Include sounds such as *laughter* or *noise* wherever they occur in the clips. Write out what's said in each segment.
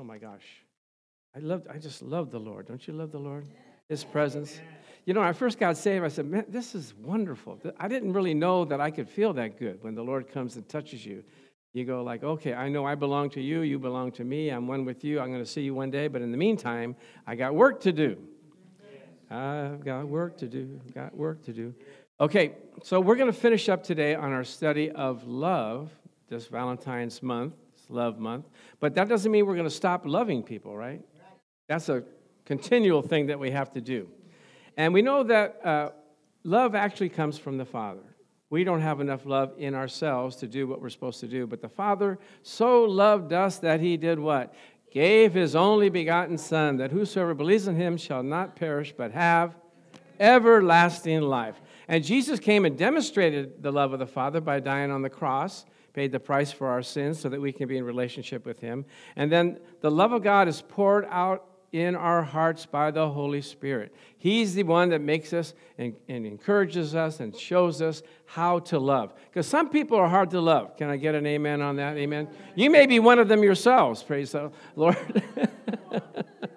Oh my gosh. I love I just love the Lord. Don't you love the Lord? His presence. You know, I first got saved, I said, man, this is wonderful. I didn't really know that I could feel that good when the Lord comes and touches you. You go like, okay, I know I belong to you, you belong to me, I'm one with you, I'm going to see you one day, but in the meantime, I got work to do. I've got work to do, I've got work to do. Okay, so we're going to finish up today on our study of love this Valentine's month, love month, but that doesn't mean we're going to stop loving people, right? That's a continual thing that we have to do. And we know that uh, love actually comes from the Father. We don't have enough love in ourselves to do what we're supposed to do, but the Father so loved us that he did what? Gave his only begotten Son, that whosoever believes in him shall not perish, but have everlasting life. And Jesus came and demonstrated the love of the Father by dying on the cross, paid the price for our sins so that we can be in relationship with him. And then the love of God is poured out in our hearts by the Holy Spirit. He's the one that makes us and, and encourages us and shows us how to love. Because some people are hard to love. Can I get an amen on that? Amen. You may be one of them yourselves, praise the Lord. *laughs*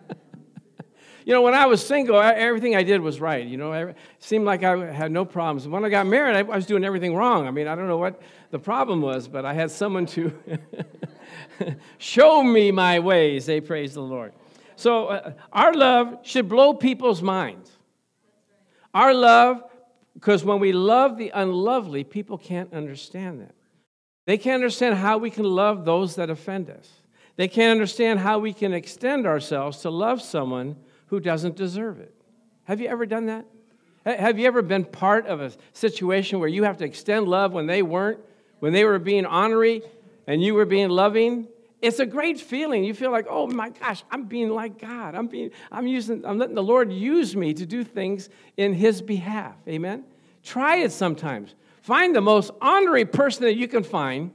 you know, when I was single, I, everything I did was right. You know, it seemed like I had no problems. When I got married, I, I was doing everything wrong. I mean, I don't know what the problem was, but I had someone to *laughs* show me my ways. They praise the Lord. So uh, our love should blow people's minds. Our love, because when we love the unlovely, people can't understand that. They can't understand how we can love those that offend us. They can't understand how we can extend ourselves to love someone who doesn't deserve it. Have you ever done that? Have you ever been part of a situation where you have to extend love when they weren't, when they were being honorary and you were being loving? It's a great feeling. You feel like, oh my gosh, I'm being like God. I'm being, I'm using, I'm letting the Lord use me to do things in His behalf. Amen. Try it sometimes. Find the most honorary person that you can find,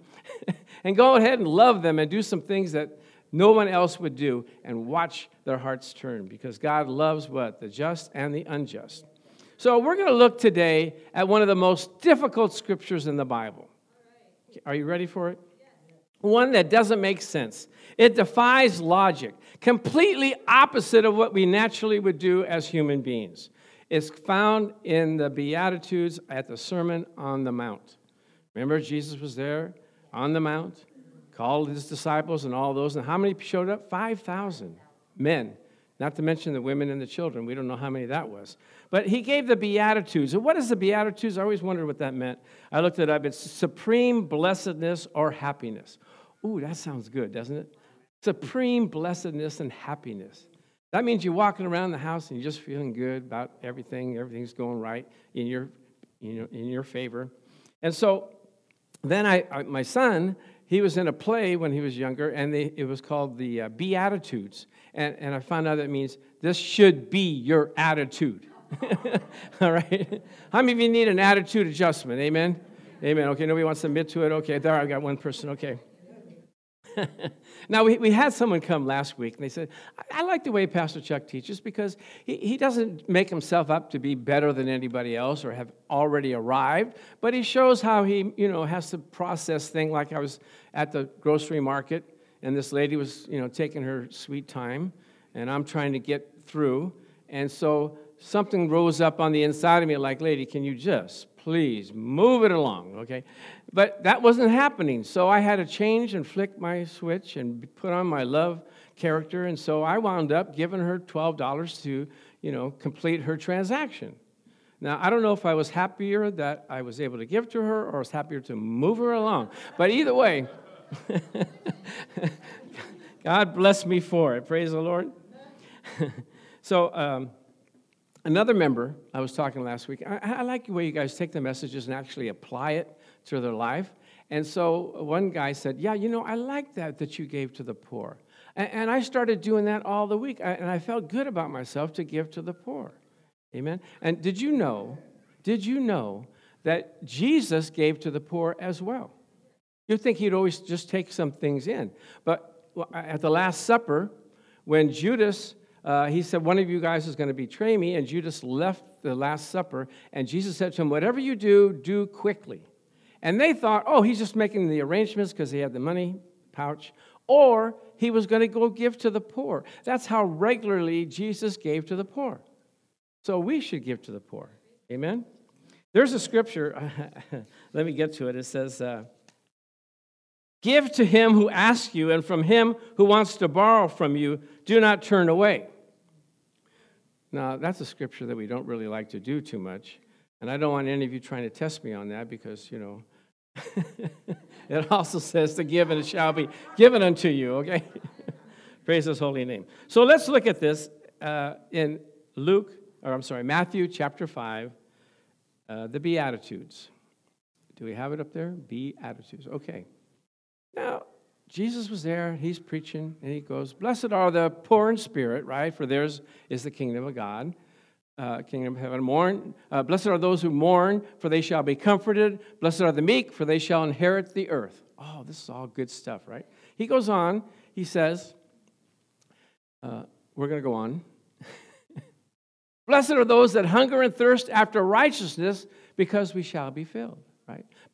*laughs* and go ahead and love them and do some things that no one else would do, and watch their hearts turn because God loves what the just and the unjust. So we're going to look today at one of the most difficult scriptures in the Bible. Are you ready for it? one that doesn't make sense. It defies logic, completely opposite of what we naturally would do as human beings. It's found in the Beatitudes at the Sermon on the Mount. Remember, Jesus was there on the Mount, called his disciples and all those. And how many showed up? 5,000 men, not to mention the women and the children. We don't know how many that was. But he gave the Beatitudes. And what is the Beatitudes? I always wondered what that meant. I looked it up. It's supreme blessedness or happiness. Ooh, that sounds good, doesn't it? Supreme blessedness and happiness. That means you're walking around the house and you're just feeling good about everything. Everything's going right in your, in your favor. And so then I, I my son, he was in a play when he was younger, and they, it was called the uh, Beatitudes. And, and I found out that means this should be your attitude. *laughs* All right? How many of you need an attitude adjustment? Amen? Amen. Okay, nobody wants to admit to it. Okay, there, I've got one person. Okay. *laughs* now, we, we had someone come last week and they said, I, I like the way Pastor Chuck teaches because he, he doesn't make himself up to be better than anybody else or have already arrived, but he shows how he, you know, has to process things like I was at the grocery market and this lady was, you know, taking her sweet time and I'm trying to get through. And so something rose up on the inside of me like, lady, can you just please move it along, okay? But that wasn't happening. So I had to change and flick my switch and put on my love character. And so I wound up giving her $12 to, you know, complete her transaction. Now, I don't know if I was happier that I was able to give to her or was happier to move her along. But either way, *laughs* God bless me for it. Praise the Lord. *laughs* so, um, Another member, I was talking last week, I, I, like the way you guys take the messages and actually apply it to their life. And so one guy said, Yeah, you know, I like that that you gave to the poor. And, and I started doing that all the week. I, and I felt good about myself to give to the poor. Amen. And did you know, did you know that Jesus gave to the poor as well? You'd think he'd always just take some things in. But at the Last Supper, when Judas uh, he said, One of you guys is going to betray me. And Judas left the Last Supper. And Jesus said to him, Whatever you do, do quickly. And they thought, Oh, he's just making the arrangements because he had the money pouch. Or he was going to go give to the poor. That's how regularly Jesus gave to the poor. So we should give to the poor. Amen? There's a scripture, *laughs* let me get to it. It says, uh, Give to him who asks you, and from him who wants to borrow from you, do not turn away. Now, that's a scripture that we don't really like to do too much. And I don't want any of you trying to test me on that because, you know, *laughs* it also says to give and it shall be given unto you, okay? *laughs* Praise his holy name. So let's look at this uh, in Luke, or I'm sorry, Matthew chapter 5, uh, the Beatitudes. Do we have it up there? Beatitudes. Okay. Now, Jesus was there, he's preaching, and he goes, Blessed are the poor in spirit, right? For theirs is the kingdom of God uh, kingdom of heaven. Mourn. Uh, blessed are those who mourn, for they shall be comforted. Blessed are the meek, for they shall inherit the earth. Oh, this is all good stuff, right? He goes on. He says, uh, we're going to go on. *laughs* Blessed are those that hunger and thirst after righteousness, because we shall be filled.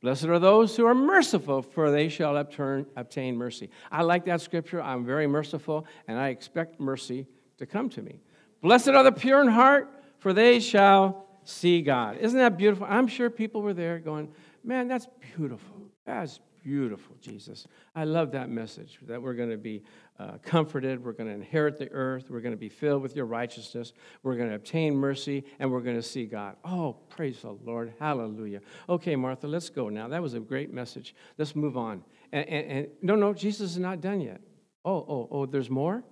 Blessed are those who are merciful, for they shall obtain, obtain mercy. I like that scripture. I'm very merciful, and I expect mercy to come to me. Blessed are the pure in heart, for they shall see God. Isn't that beautiful? I'm sure people were there going, man, that's beautiful. That's beautiful, Jesus. I love that message that we're going to be uh, comforted, we're going to inherit the earth, we're going to be filled with your righteousness, we're going to obtain mercy, and we're going to see God. Oh, praise the Lord. Hallelujah. Okay, Martha, let's go now. That was a great message. Let's move on. And, and, and no, no, Jesus is not done yet. Oh, oh, oh, there's more?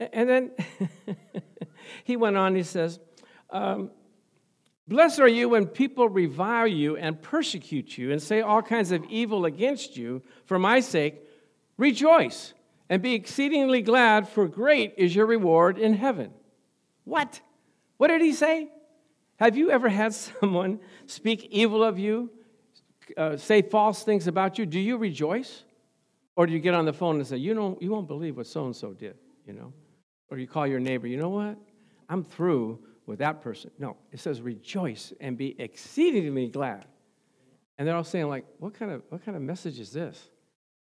And then *laughs* he went on, he says, um, Blessed are you when people revile you and persecute you and say all kinds of evil against you for my sake. Rejoice and be exceedingly glad, for great is your reward in heaven. What? What did he say? Have you ever had *laughs* someone speak evil of you, uh, say false things about you? Do you rejoice? Or do you get on the phone and say, you, don't, you won't believe what so and so did, you know? Or you call your neighbor, you know what? I'm through with that person. No, it says rejoice and be exceedingly glad. And they're all saying, like, what kind of what kind of message is this?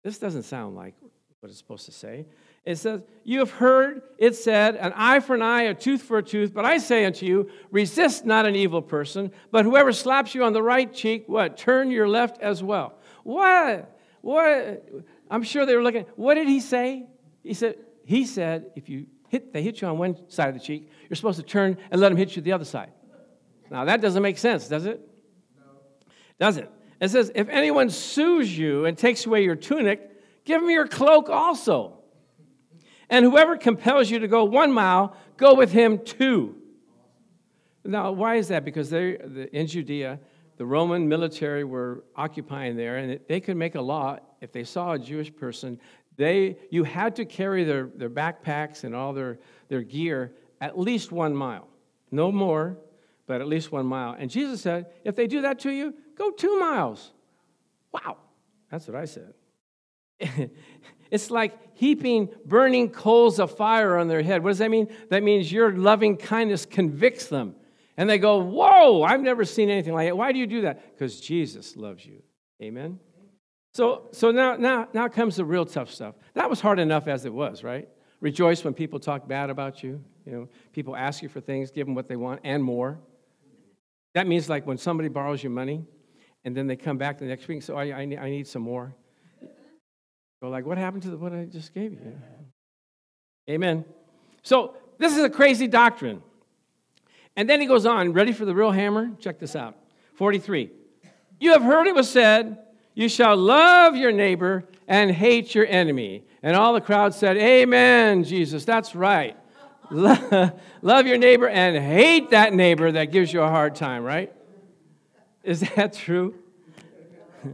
This doesn't sound like what it's supposed to say. It says, You have heard it said, an eye for an eye, a tooth for a tooth, but I say unto you, resist not an evil person, but whoever slaps you on the right cheek, what? Turn your left as well. What? What? I'm sure they were looking. What did he say? He said, He said, if you hit, they hit you on one side of the cheek, you're supposed to turn and let them hit you the other side. Now, that doesn't make sense, does it? No. Doesn't. It says, if anyone sues you and takes away your tunic, give him your cloak also. And whoever compels you to go one mile, go with him two. Now, why is that? Because they, in Judea, the Roman military were occupying there, and they could make a law if they saw a Jewish person they, you had to carry their, their backpacks and all their, their gear at least one mile. No more, but at least one mile. And Jesus said, if they do that to you, go two miles. Wow. That's what I said. *laughs* it's like heaping burning coals of fire on their head. What does that mean? That means your loving kindness convicts them. And they go, Whoa, I've never seen anything like it. Why do you do that? Because Jesus loves you. Amen. So, so now, now, now comes the real tough stuff. That was hard enough as it was, right? Rejoice when people talk bad about you. You know, people ask you for things, give them what they want and more. That means like when somebody borrows you money, and then they come back the next week and say, oh, I, I, need, some more. So like, what happened to the, what I just gave you? Amen. So this is a crazy doctrine. And then he goes on, ready for the real hammer? Check this out. 43. You have heard it was said, you shall love your neighbor and hate your enemy. And all the crowd said, Amen, Jesus. That's right. *laughs* love your neighbor and hate that neighbor that gives you a hard time, right? Is that true? *laughs*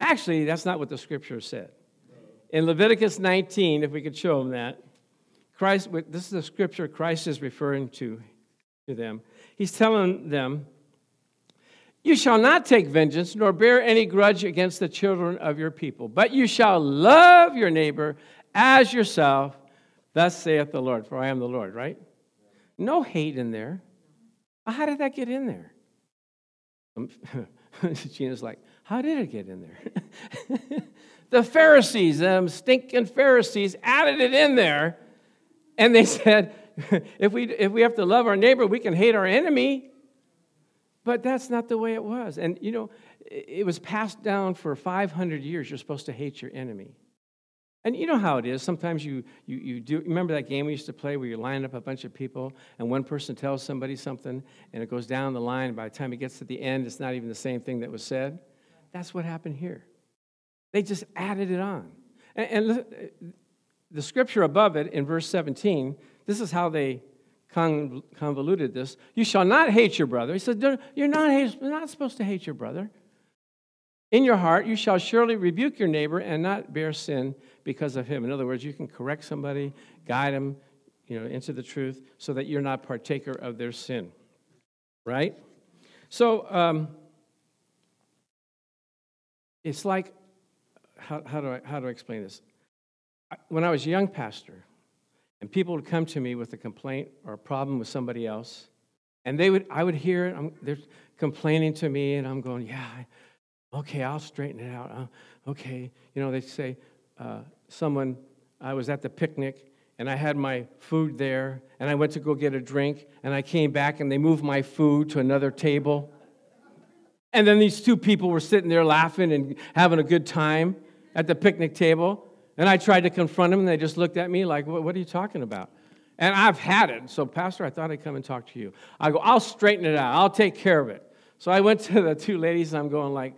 Actually, that's not what the scripture said. In Leviticus 19, if we could show them that, Christ, this is the scripture Christ is referring to, to them. He's telling them, you shall not take vengeance, nor bear any grudge against the children of your people, but you shall love your neighbor as yourself. Thus saith the Lord, for I am the Lord, right? No hate in there. How did that get in there? Um, *laughs* Gina's like, How did it get in there? *laughs* The Pharisees, them stinking Pharisees, added it in there. And they *laughs* said, if we, if we have to love our neighbor, we can hate our enemy. But that's not the way it was. And, you know, it was passed down for 500 years. You're supposed to hate your enemy. And you know how it is. Sometimes you, you, you do. Remember that game we used to play where you line up a bunch of people and one person tells somebody something and it goes down the line. And By the time it gets to the end, it's not even the same thing that was said? That's what happened here. They just added it on. And, and the scripture above it in verse 17, this is how they convoluted this. You shall not hate your brother. He said, You're not, you're not supposed to hate your brother. In your heart, you shall surely rebuke your neighbor and not bear sin because of him. In other words, you can correct somebody, guide them, you know, into the truth, so that you're not partaker of their sin. Right? So um, it's like, how, how, do I, how do I explain this? When I was a young pastor, and people would come to me with a complaint or a problem with somebody else, and they would, I would hear it. I'm, they're complaining to me, and I'm going, yeah, okay, I'll straighten it out. Uh, okay. You know, they say, uh, someone, I was at the picnic and I had my food there and I went to go get a drink and I came back and they moved my food to another table. And then these two people were sitting there laughing and having a good time at the picnic table. And I tried to confront them and they just looked at me like, what are you talking about? And I've had it. So, Pastor, I thought I'd come and talk to you. I go, I'll straighten it out. I'll take care of it. So I went *laughs* to the two ladies and I'm going like,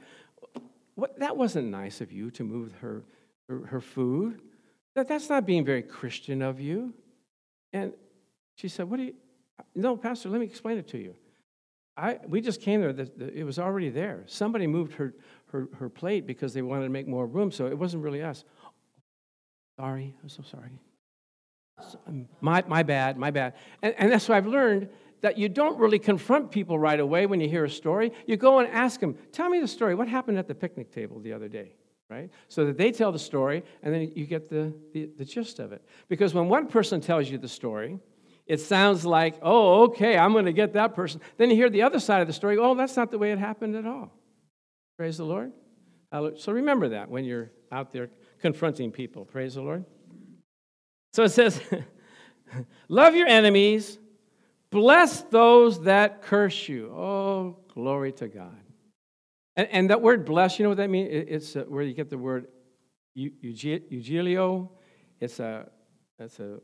what, that wasn't nice of you to move her, her, her food. That, that's not being very Christian of you. And she said, What do you? No, Pastor, let me explain it to you. I, we just came there, the, the, it was already there. Somebody moved her, her, her plate because they wanted to make more room, so it wasn't really us. Sorry, I'm so sorry. Um, my, my bad, my bad. And, and that's what I've learned that you don't really confront people right away when you hear a story. You go and ask them, Tell me the story. What happened at the picnic table the other day? Right? So that they tell the story and then you get the, the, the gist of it. Because when one person tells you the story, it sounds like, oh, okay, I'm going to get that person. Then you hear the other side of the story, oh, that's not the way it happened at all. Praise the Lord. So remember that when you're out there confronting people. Praise the Lord. So it says, *laughs* love your enemies, Bless those that curse you. Oh, glory to God. And, and that word bless, you know what that means? It's where you get the word eugelio. It's a, it's a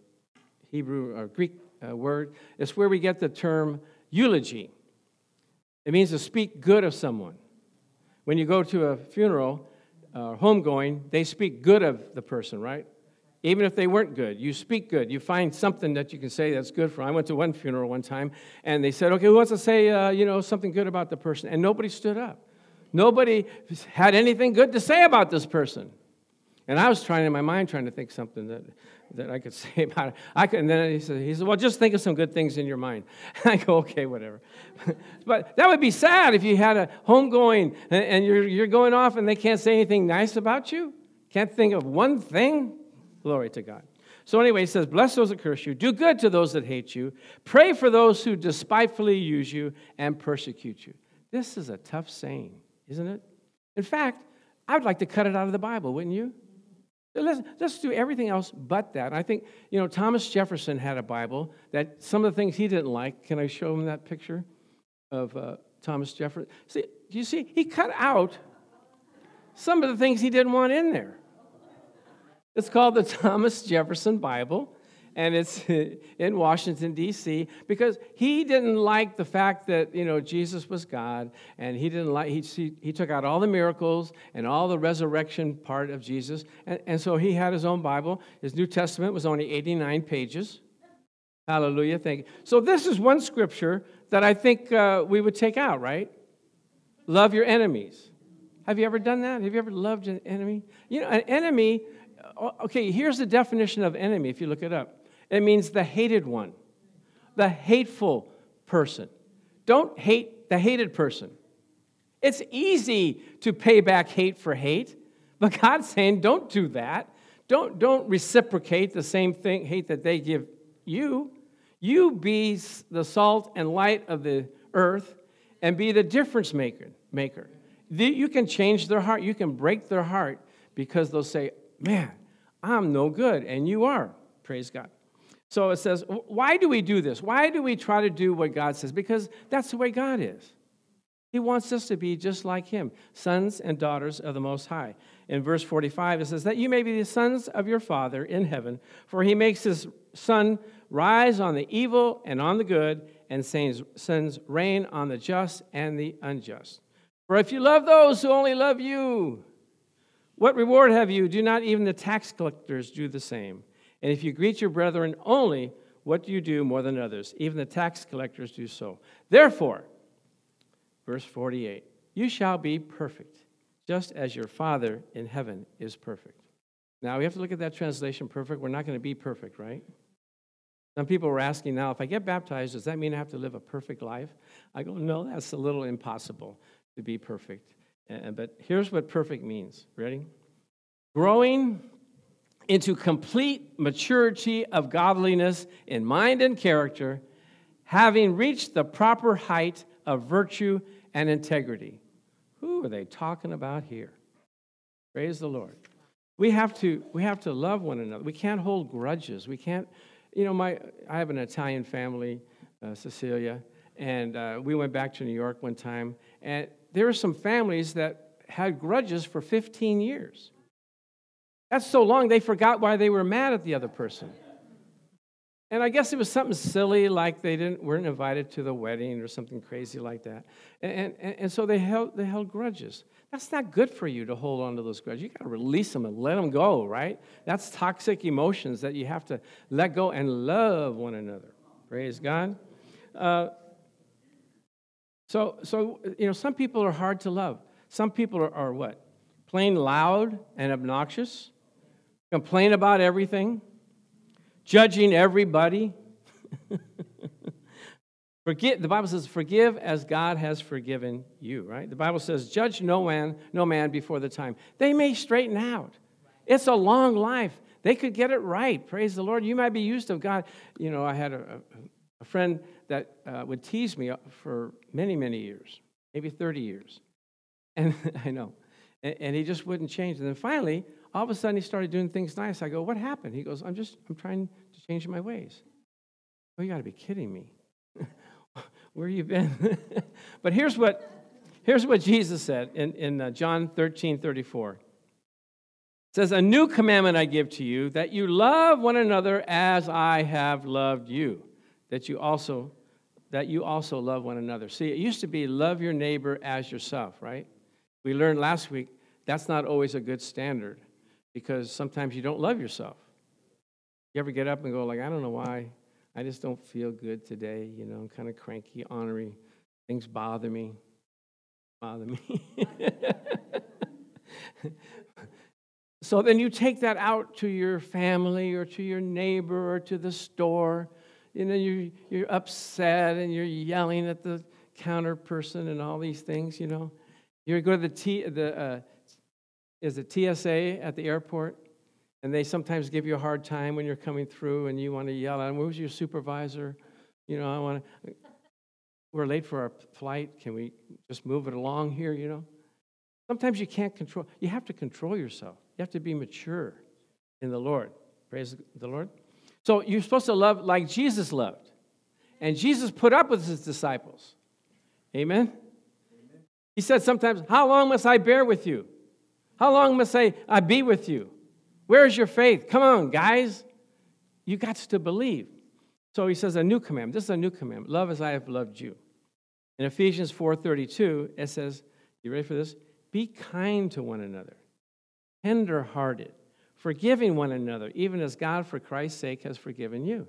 Hebrew or Greek uh, word. It's where we get the term eulogy. It means to speak good of someone. When you go to a funeral, uh, homegoing, they speak good of the person, right? even if they weren't good. You speak good. You find something that you can say that's good for. I went to one funeral one time, and they said, "Okay, who wants to say, uh, you know, something good about the person?" And nobody stood up. Nobody had anything good to say about this person. And I was trying in my mind, trying to think something that, that I could *laughs* say about it. I could, and then he said, he said, "Well, just think of some good things in your mind." *laughs* I go, "Okay, whatever." *laughs* but that would be sad if you had a homegoing and, and you're you're going off and they can't say anything nice about you. Can't think of one thing. Glory to God. So, anyway, he says, Bless those that curse you, do good to those that hate you, pray for those who despitefully use you and persecute you. This is a tough saying, isn't it? In fact, I would like to cut it out of the Bible, wouldn't you? Let's, let's do everything else but that. I think, you know, Thomas Jefferson had a Bible that some of the things he didn't like. Can I show him that picture of uh, Thomas Jefferson? See, do you see? He cut out some of the things he didn't want in there. It's called the *laughs* Thomas Jefferson Bible, and it's *laughs* in Washington, D.C., because he didn't like the fact that, you know, Jesus was God, and he didn't like, he, he took out all the miracles and all the resurrection part of Jesus, and, and so he had his own Bible. His New Testament was only 89 pages. Hallelujah, thank you. So this is one scripture that I think uh, we would take out, right? Love your enemies. Have you ever done that? Have you ever loved an enemy? You know, an enemy okay, here's the definition of enemy if you look it up it means the hated one, the hateful person. Don't hate the hated person. It's easy to pay back hate for hate, but God's saying don't do that. Don't, don't reciprocate the same thing, hate that they give you. You be the salt and light of the earth and be the difference maker. maker. You can change their heart, you can break their heart because they'll say, Man, I'm no good, and you are. Praise God. So it says, Why do we do this? Why do we try to do what God says? Because that's the way God is. He wants us to be just like Him, sons and daughters of the Most High. In verse 45, it says, That you may be the sons of your Father in heaven, for He makes His sun rise on the evil and on the good, and sends rain on the just and the unjust. For if you love those who only love you, what reward have you? Do not even the tax collectors do the same? And if you greet your brethren only, what do you do more than others? Even the tax collectors do so. Therefore, verse 48, you shall be perfect, just as your Father in heaven is perfect. Now, we have to look at that translation perfect. We're not going to be perfect, right? Some people are asking now, if I get baptized, does that mean I have to live a perfect life? I go, no, that's a little impossible to be perfect. but here's what perfect means. Ready? Growing into complete maturity of godliness in mind and character, having reached the proper height of virtue and integrity. Who are they talking about here? Praise the Lord. We have to, we have to love one another. We can't hold grudges. We can't, you know, my, I have an Italian family, uh, Cecilia, and uh, we went back to New York one time, and there were some families that had grudges for 15 years. That's so long they forgot why they were mad at the other person. And I guess it was something silly, like they didn't, weren't invited to the wedding or something crazy like that. And, and, and so they held, they held grudges. That's not good for you to hold on to those grudges. You got to release them and let them go, right? That's toxic emotions that you have to let go and love one another. Praise God. Uh, so, so, you know, some people are hard to love. Some people are, are what? Plain loud and obnoxious, complain about everything, judging everybody. *laughs* Forget, the Bible says, forgive as God has forgiven you, right? The Bible says, judge no man, no man before the time. They may straighten out. It's a long life. They could get it right. Praise the Lord. You might be used of God. You know, I had a, a friend that uh, would tease me for many, many years, maybe 30 years. And *laughs* I know. And, and, he just wouldn't change. And then finally, all of a sudden, he started doing things nice. I go, What happened? He goes, I'm just, I'm trying to change my ways. Oh, you got to be kidding me. *laughs* Where you been? *laughs* but here's what, here's what Jesus said in, in uh, John 13 34. It says, A new commandment I give to you, that you love one another as I have loved you that you also that you also love one another. See, it used to be love your neighbor as yourself, right? We learned last week that's not always a good standard because sometimes you don't love yourself. You ever get up and go like, I don't know why, I just don't feel good today. You know, I'm kind of cranky, ornery. Things bother me. Bother me. *laughs* so then you take that out to your family or to your neighbor or to the store you know, you're, you're upset and you're yelling at the counter person and all these things, you know. You go to the, T, the uh, is it TSA at the airport, and they sometimes give you a hard time when you're coming through and you want to yell at them, where's your supervisor? You know, I want to, we're late for our flight. Can we just move it along here, you know? Sometimes you can't control, you have to control yourself. You have to be mature in the Lord. Praise the Lord. So you're supposed to love like Jesus loved. And Jesus put up with his disciples. Amen? Amen? He said sometimes, How long must I bear with you? How long must I, I be with you? Where is your faith? Come on, guys. You got to believe. So he says a new commandment. This is a new commandment. Love as I have loved you. In Ephesians 4:32, it says, you ready for this? Be kind to one another, tender-hearted, forgiving one another, even as God, for Christ's sake, has forgiven you.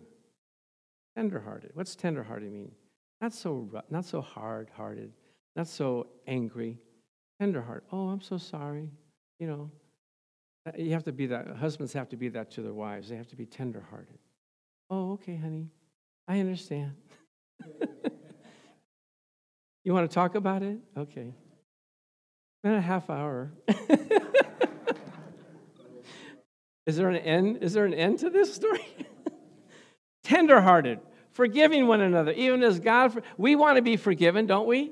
Tenderhearted. What's tenderhearted mean? Not so, not so hard-hearted, not so angry. Tenderhearted. Oh, I'm so sorry. You know, uh, you have to be that. Husbands have to be that to their wives. They have to be tenderhearted. Oh, okay, honey. I understand. *laughs* you want to talk about it? Okay. Been a half hour. *laughs* Is there an end? Is there an end to this story? *laughs* Tenderhearted, forgiving one another, even as God. For, we want to be forgiven, don't we?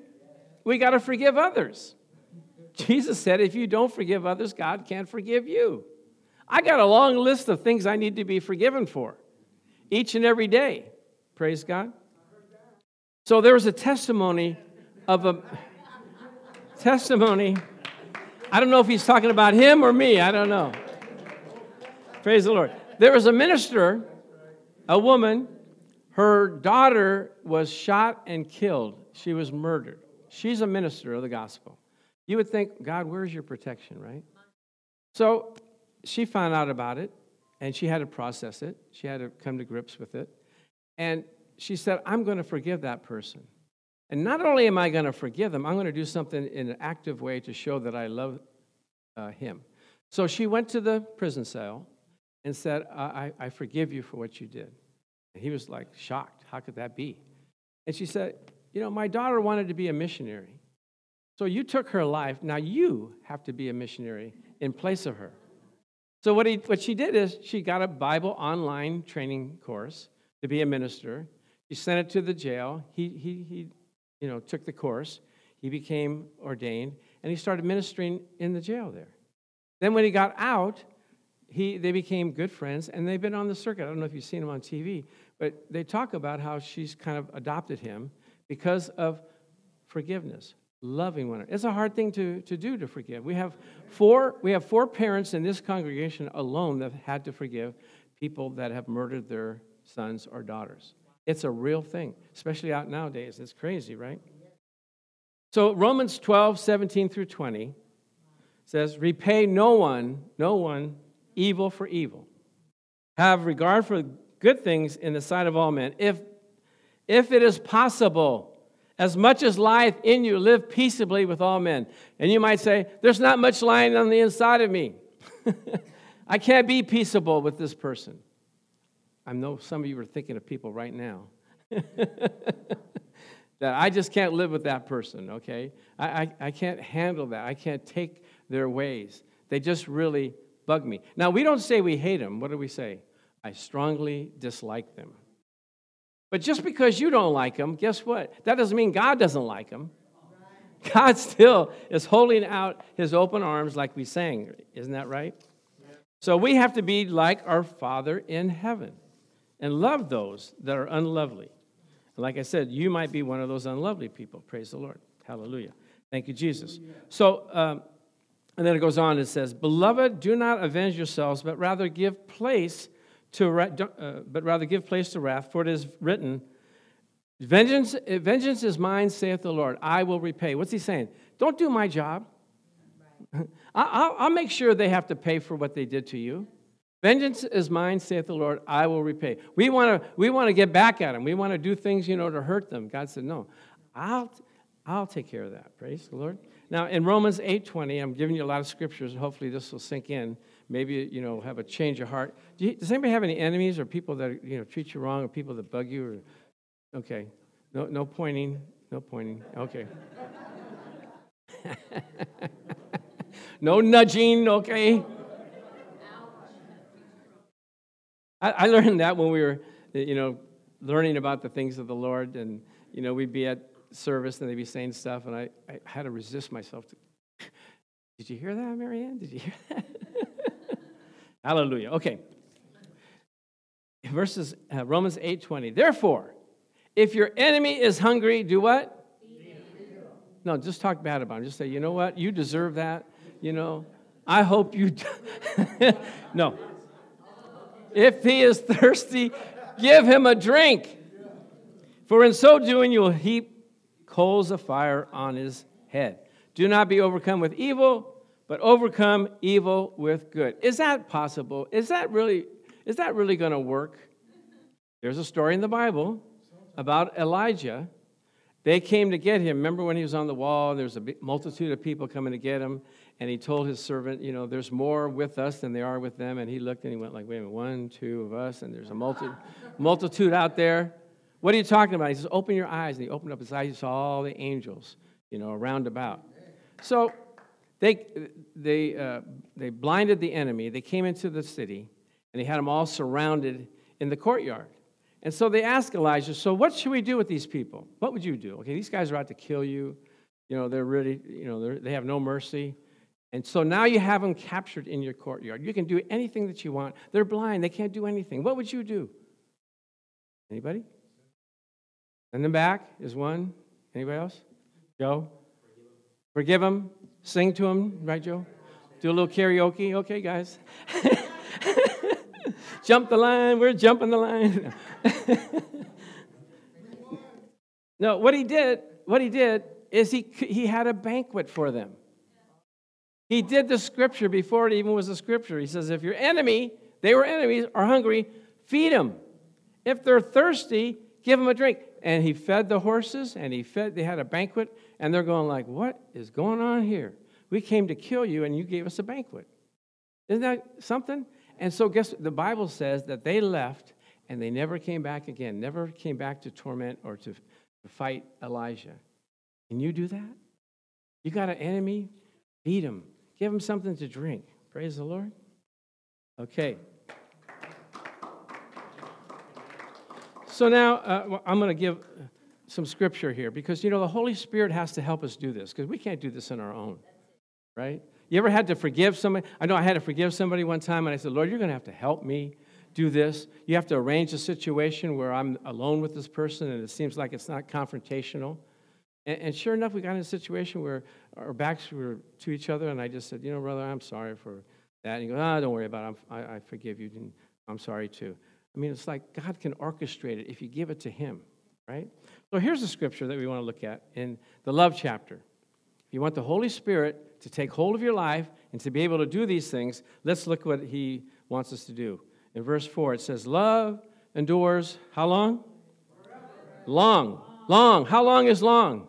We got to forgive others. Jesus said, if you don't forgive others, God can't forgive you. I got a long list of things I need to be forgiven for each and every day. Praise God. So there was a testimony of a testimony. I don't know if he's talking about him or me. I don't know. Praise the Lord. There was a minister, a woman, her daughter was shot and killed. She was murdered. She's a minister of the gospel. You would think, God, where's your protection, right? So she found out about it and she had to process it. She had to come to grips with it. And she said, I'm going to forgive that person. And not only am I going to forgive them, I'm going to do something in an active way to show that I love uh, him. So she went to the prison cell and said, I, I forgive you for what you did. And he was like shocked. How could that be? And she said, You know, my daughter wanted to be a missionary. So you took her life. Now you have to be a missionary in place of her. So what, he, what she did is she got a Bible online training course to be a minister. She sent it to the jail. He, he, he you know, took the course. He became ordained, and he started ministering in the jail there. Then when he got out, he, they became good friends, and they've been on the circuit. I don't know if you've seen him on TV, but they talk about how she's kind of adopted him because of forgiveness loving one another. It's a hard thing to, to do to forgive. We have four we have four parents in this congregation alone that had to forgive people that have murdered their sons or daughters. It's a real thing, especially out nowadays. It's crazy, right? So Romans 12, 17 through 20 says, Repay no one, no one evil for evil. Have regard for good things in the sight of all men. If if it is possible, as much as lieth in you, live peaceably with all men. And you might say, There's not much lying on the inside of me. *laughs* I can't be peaceable with this person. I know some of you are thinking of people right now *laughs* that I just can't live with that person, okay? I, I, I can't handle that. I can't take their ways. They just really bug me. Now, we don't say we hate them. What do we say? I strongly dislike them. But just because you don't like them, guess what? That doesn't mean God doesn't like them. God still is holding out his open arms like we sang. Isn't that right? So we have to be like our Father in heaven and love those that are unlovely. And like I said, you might be one of those unlovely people. Praise the Lord. Hallelujah. Thank you, Jesus. So, um, and then it goes on and says, Beloved, do not avenge yourselves, but rather give place to, uh, but rather give place to wrath, for it is written, vengeance, vengeance is mine, saith the Lord. I will repay. What's he saying? Don't do my job. *laughs* I'll, I'll make sure they have to pay for what they did to you. Vengeance is mine, saith the Lord, I will repay. We want to we want to get back at them. We want to do things, you know, to hurt them. God said, No, I'll I'll take care of that. Praise the Lord. Now in Romans 8:20, I'm giving you a lot of scriptures, hopefully this will sink in maybe you know have a change of heart. Do you, does anybody have any enemies or people that you know treat you wrong or people that bug you? Or, okay, no, no pointing, no pointing. Okay. *laughs* no nudging. Okay. I, I learned that when we were, you know, learning about the things of the Lord, and you know, we'd be at service and they'd be saying stuff, and I, I had to resist myself. To, *laughs* Did you hear that, Marianne? Did you hear that? Hallelujah. Okay. Verses uh, Romans 8:20. Therefore, if your enemy is hungry, do what? No, just talk bad about him. Just say, you know what? You deserve that. You know, I hope you. *laughs* no. If he is thirsty, give him a drink. For in so doing, you will heap coals of fire on his head. Do not be overcome with evil, but overcome evil with good. Is that possible? Is that really is that really going to work? There's a story in the Bible about Elijah. They came to get him. Remember when he was on the wall? There's a multitude of people coming to get him, and he told his servant, "You know, there's more with us than there are with them." And he looked and he went like, "Wait a minute, one, two of us, and there's a multi- *laughs* multitude out there." What are you talking about? He says, "Open your eyes." And he opened up his eyes. He saw all the angels, you know, around about. So they, they, uh, they blinded the enemy. They came into the city, and they had them all surrounded in the courtyard. And so they asked Elijah, So what should we do with these people? What would you do? Okay, these guys are out to kill you. You know, they're really, you know, they have no mercy. And so now you have them captured in your courtyard. You can do anything that you want. They're blind, they can't do anything. What would you do? Anybody? In the back is one. Anybody else? Joe? Forgive them. Sing to them, right, Joe? Do a little karaoke. Okay, guys. *laughs* Jump the line. We're jumping the line. *laughs* no, what he did, what he did is he, he had a banquet for them. He did the scripture before it even was a scripture. He says, if your enemy, they were enemies, are hungry, feed them. If they're thirsty, give them a drink. And he fed the horses and he fed, they had a banquet, and they're going like, What is going on here? We came to kill you and you gave us a banquet. Isn't that something? And so guess what the Bible says that they left and they never came back again, never came back to torment or to, fight Elijah. Can you do that? You got an enemy? Feed him. Give him something to drink. Praise the Lord. Okay. So now uh, I'm going to give some scripture here because, you know, the Holy Spirit has to help us do this because we can't do this on our own, right? You ever had to forgive somebody? I know I had to forgive somebody one time and I said, Lord, you're going to have to help me do this. You have to arrange a situation where I'm alone with this person and it seems like it's not confrontational. And, and sure enough, we got in a situation where our backs were to each other and I just said, you know, brother, I'm sorry for that. And he goes, ah, don't worry about it. I, I forgive you. And I'm sorry too. I mean, it's like God can orchestrate it if you give it to Him, right? So here's a scripture that we want to look at in the love chapter. If you want the Holy Spirit to take hold of your life and to be able to do these things, let's look what He wants us to do. In verse 4, it says, Love endures how long? Long. Long. How long is long?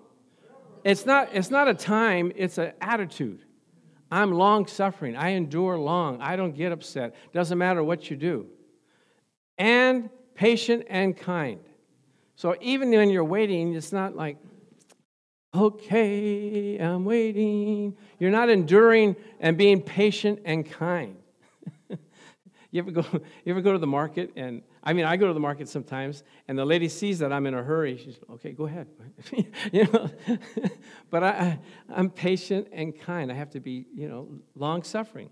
It's not, it's not a time, it's an attitude. I'm long suffering. I endure long. I don't get upset. Doesn't matter what you do and patient and kind. So even when you're waiting, it's not like, okay, I'm waiting. You're not enduring and being patient and kind. *laughs* you ever go you ever go to the market and I mean I go to the market sometimes and the lady sees that I'm in a hurry. She's okay, go ahead. *laughs* you know, *laughs* but I, I'm patient and kind. I have to be, you know, long suffering.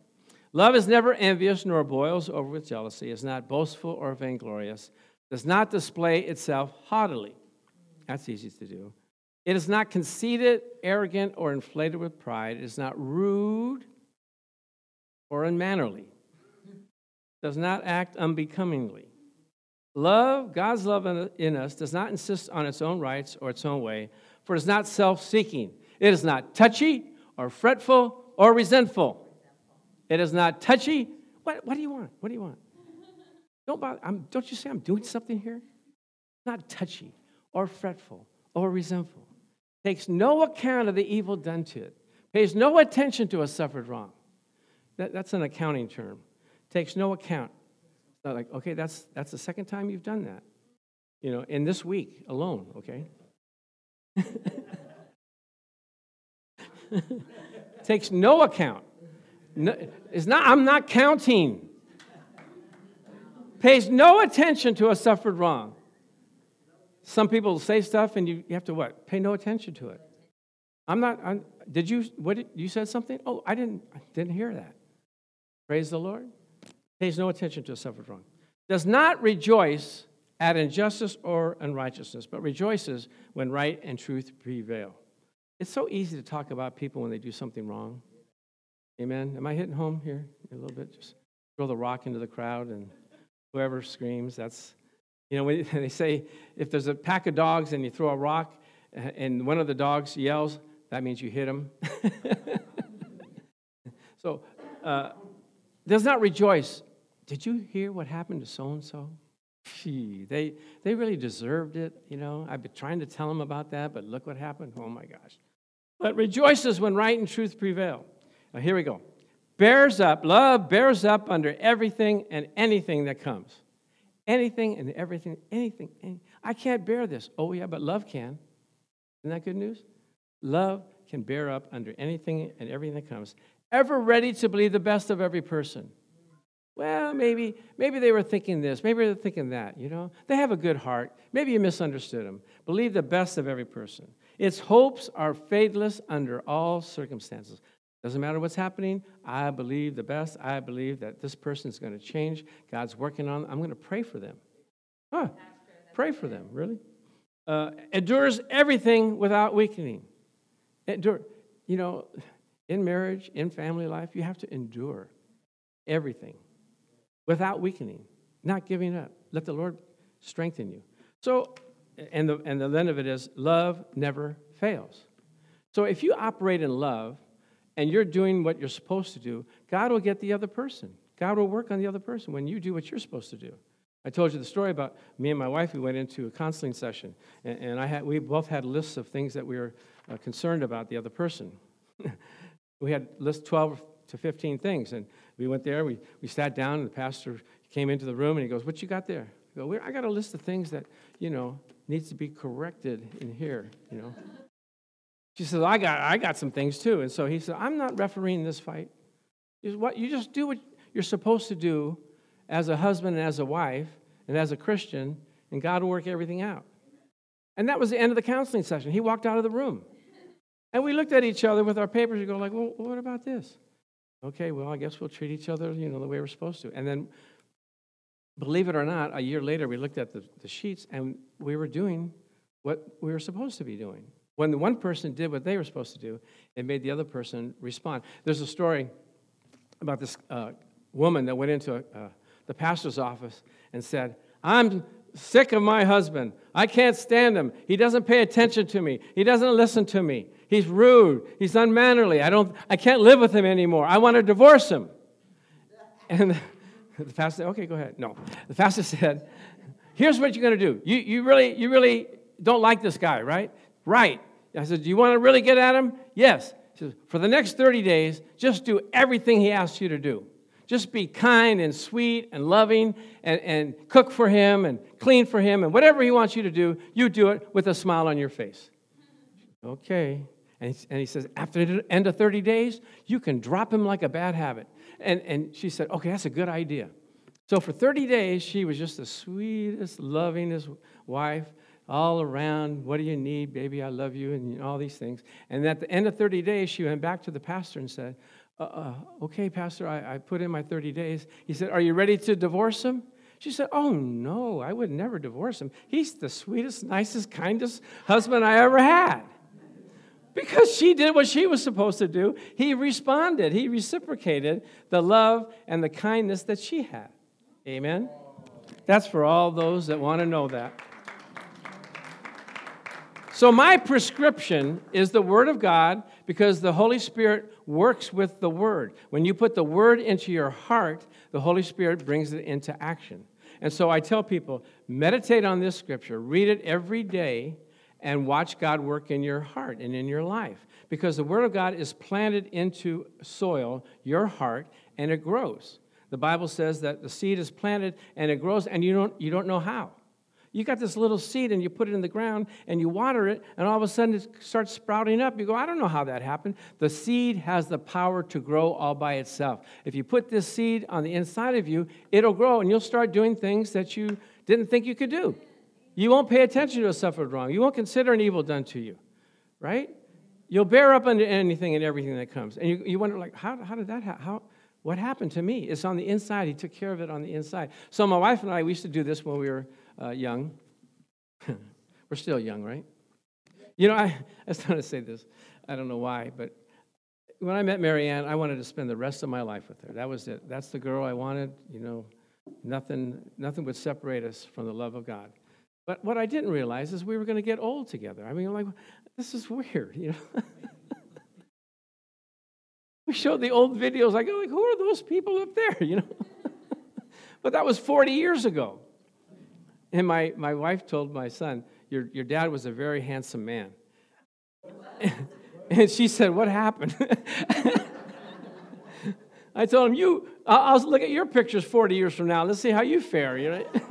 Love is never envious nor boils over with jealousy, is not boastful or vainglorious, does not display itself haughtily. That's easy to do. It is not conceited, arrogant, or inflated with pride. It is not rude or unmannerly. Does not act unbecomingly. Love, God's love in us, does not insist on its own rights or its own way, for it is not self seeking. It is not touchy or fretful or resentful. It is not touchy. What, what do you want? What do you want? Don't, bother. I'm, don't you say I'm doing something here? Not touchy or fretful or resentful. Takes no account of the evil done to it. Pays no attention to a suffered wrong. That, that's an accounting term. Takes no account. Not like, okay, that's, that's the second time you've done that. You know, in this week alone, okay? *laughs* Takes no account no, it's not, I'm not counting. Pays no attention to a suffered wrong. Some people say stuff and you, you have to what? Pay no attention to it. I'm not, I'm, did you, what did, you said something? Oh, I didn't, I didn't hear that. Praise the Lord. Pays no attention to a suffered wrong. Does not rejoice at injustice or unrighteousness, but rejoices when right and truth prevail. It's so easy to talk about people when they do something wrong. Amen. Am I hitting home here a little bit? Just throw the rock into the crowd and whoever screams, that's, you know, when *laughs* they say if there's a pack of dogs and you throw a rock and one of the dogs yells, that means you hit him. *laughs* so, uh, does not rejoice. Did you hear what happened to so and so? Gee, they, they really deserved it, you know. I've been trying to tell them about that, but look what happened. Oh my gosh. But rejoices when right and truth prevail. Now, here we go. Bears up, love bears up under everything and anything that comes. Anything and everything, anything. Any, I can't bear this. Oh, yeah, but love can. Isn't that good news? Love can bear up under anything and everything that comes. Ever ready to believe the best of every person. Well, maybe, maybe they were thinking this, maybe they're thinking that, you know. They have a good heart. Maybe you misunderstood them. Believe the best of every person. Its hopes are faithless under all circumstances. Doesn't matter what's happening. I believe the best. I believe that this person is going to change. God's working on. them. I'm going to pray for them. Huh? Pray for them. Really? Uh, endures everything without weakening. Endure. You know, in marriage, in family life, you have to endure everything without weakening, not giving up. Let the Lord strengthen you. So, and the, and the end of it is love never fails. So if you operate in love and you're doing what you're supposed to do, God will get the other person. God will work on the other person when you do what you're supposed to do. I told you the story about me and my wife. We went into a counseling session, and, and I had, we both had lists of things that we were uh, concerned about the other person. *laughs* we had list 12 to 15 things, and we went there. We, we sat down, and the pastor came into the room, and he goes, "What you got there?" I go, "I got a list of things that you know needs to be corrected in here, you know. She says, I got, I got some things too. And so he said, I'm not refereeing this fight. what, you just do what you're supposed to do as a husband and as a wife and as a Christian, and God will work everything out. And that was the end of the counseling session. He walked out of the room. And we looked at each other with our papers and go like, well, what about this? Okay, well, I guess we'll treat each other, you know, the way we're supposed to. And then believe it or not, a year later, we looked at the, the sheets and we were doing what we were supposed to be doing. When the one person did what they were supposed to do, it made the other person respond. There's a story about this uh, woman that went into uh, the pastor's office and said, I'm sick of my husband. I can't stand him. He doesn't pay attention to me. He doesn't listen to me. He's rude. He's unmannerly. I, don't, I can't live with him anymore. I want to divorce him. And *laughs* the pastor said, okay, go ahead. No. The pastor said, here's what you're going to do. You, you, really, you really don't like this guy, right? Right. I said, do you want to really get at him? Yes. He says, for the next 30 days, just do everything he asks you to do. Just be kind and sweet and loving and, and cook for him and clean for him and whatever he wants you to do, you do it with a smile on your face. Okay. And he, and he says, after the end of 30 days, you can drop him like a bad habit. And, and she said, okay, that's a good idea. So for 30 days, she was just the sweetest, lovingest wife all around. What do you need, baby? I love you, and all these things. And at the end of 30 days, she went back to the pastor and said, uh, uh, Okay, Pastor, I, I put in my 30 days. He said, Are you ready to divorce him? She said, Oh, no, I would never divorce him. He's the sweetest, nicest, kindest husband I ever had. Because she did what she was supposed to do. He responded, he reciprocated the love and the kindness that she had. Amen? That's for all those that want to know that. So, my prescription is the Word of God because the Holy Spirit works with the Word. When you put the Word into your heart, the Holy Spirit brings it into action. And so I tell people meditate on this scripture, read it every day, and watch God work in your heart and in your life. Because the Word of God is planted into soil, your heart, and it grows. The Bible says that the seed is planted and it grows, and you don't, you don't know how. You got this little seed and you put it in the ground and you water it, and all of a sudden it starts sprouting up. You go, I don't know how that happened. The seed has the power to grow all by itself. If you put this seed on the inside of you, it'll grow and you'll start doing things that you didn't think you could do. You won't pay attention to a suffered wrong. You won't consider an evil done to you, right? You'll bear up under anything and everything that comes. And you, you wonder, like, how, how did that happen? How, what happened to me? It's on the inside. He took care of it on the inside. So my wife and I, we used to do this when we were uh, young. *laughs* we're still young, right? You know, I, *laughs* I trying to say this. I don't know why, but when I met Marianne, I wanted to spend the rest of my life with her. That was it. That's the girl I wanted. You know, nothing, nothing would separate us from the love of God. But what I didn't realize is we were going to get old together. I mean, I'm like, this is weird, you know. *laughs* we showed the old videos. I go, like, who are those people up there, you know? but that was 40 years ago. And my, my wife told my son, your, your dad was a very handsome man. *laughs* and she said, What happened? *laughs* I told him, You, I'll, I'll look at your pictures 40 years from now. Let's see how you fare, you know? *laughs*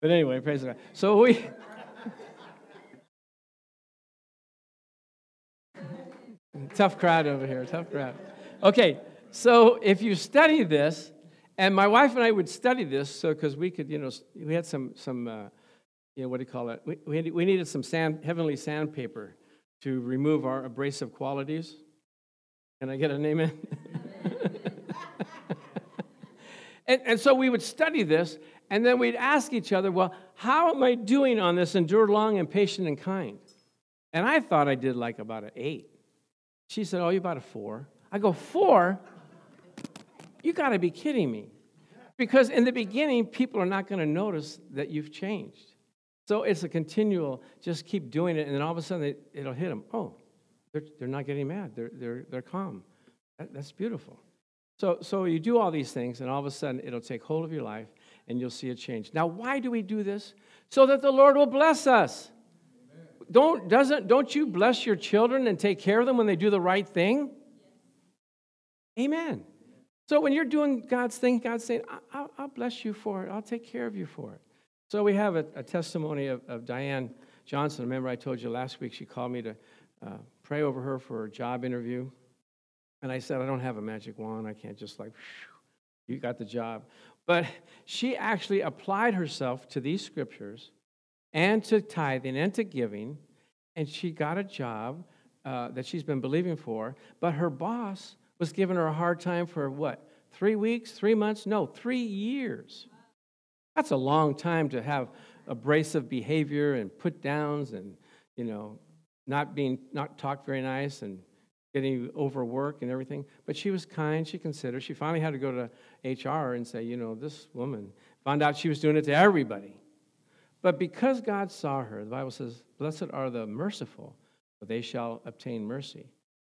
But anyway, praise God. So we. tough crowd over here, tough crowd. Okay, so if you study this, and my wife and I would study this, so because we could, you know, we had some some, uh, you know, what do you call it? We, we, we needed some sand, heavenly sandpaper to remove our abrasive qualities. Can I get an amen? *laughs* and, and so we would study this, and then we'd ask each other, well, how am I doing on this endure long and patient and kind? And I thought I did like about an eight. She said, oh, you're about a four. I go, four? You got to be kidding me. Because in the beginning, people are not going to notice that you've changed. So it's a continual, just keep doing it, and then all of a sudden it, it'll hit them. Oh, they're, they're not getting mad, they're, they're, they're calm. That, that's beautiful. So, so you do all these things, and all of a sudden it'll take hold of your life, and you'll see a change. Now, why do we do this? So that the Lord will bless us. Don't, doesn't, don't you bless your children and take care of them when they do the right thing? Amen. So when you're doing God's thing, God's saying, I'll, I'll bless you for it. I'll take care of you for it. So we have a, a testimony of, of, Diane Johnson. Remember, I told you last week she called me to uh, pray over her for a job interview. And I said, I don't have a magic wand. I can't just like, you got the job. But she actually applied herself to these scriptures and to tithing and to giving. And she got a job uh, that she's been believing for. But her boss was giving her a hard time for what? Three weeks, three months? No, three years. That's a long time to have abrasive behavior and put downs and, you know, not being, not talked very nice and getting overwork and everything. But she was kind, she considered. She finally had to go to HR and say, you know, this woman found out she was doing it to everybody. But because God saw her, the Bible says, blessed are the merciful, for they shall obtain mercy.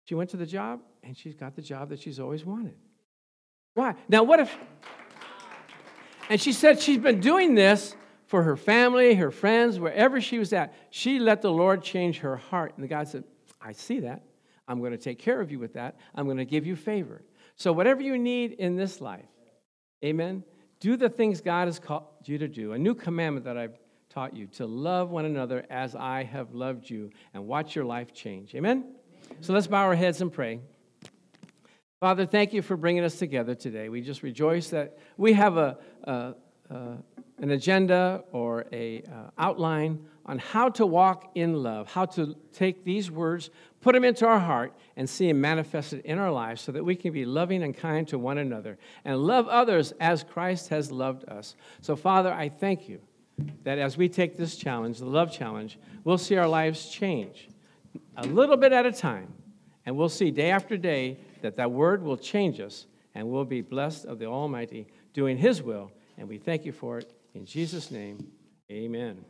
She went to the job and she's got the job that she's always wanted. Why? Now, what if. And she said she's been doing this for her family, her friends, wherever she was at. She let the Lord change her heart. And the God said, I see that. I'm going to take care of you with that. I'm going to give you favor. So, whatever you need in this life, amen, do the things God has called you to do. A new commandment that I've taught you to love one another as I have loved you and watch your life change. Amen? So let's bow our heads and pray. Father, thank you for bringing us together today. We just rejoice that we have a, a, a an agenda or a uh, outline on how to walk in love, how to take these words, put them into our heart, and see them manifested in our lives so that we can be loving and kind to one another and love others as Christ has loved us. So, Father, I thank you that as we take this challenge, the love challenge, we'll see our lives change a little bit at a time. And we'll see day after day that that word will change us and we'll be blessed of the Almighty doing His will. And we thank you for it. In Jesus' name, amen.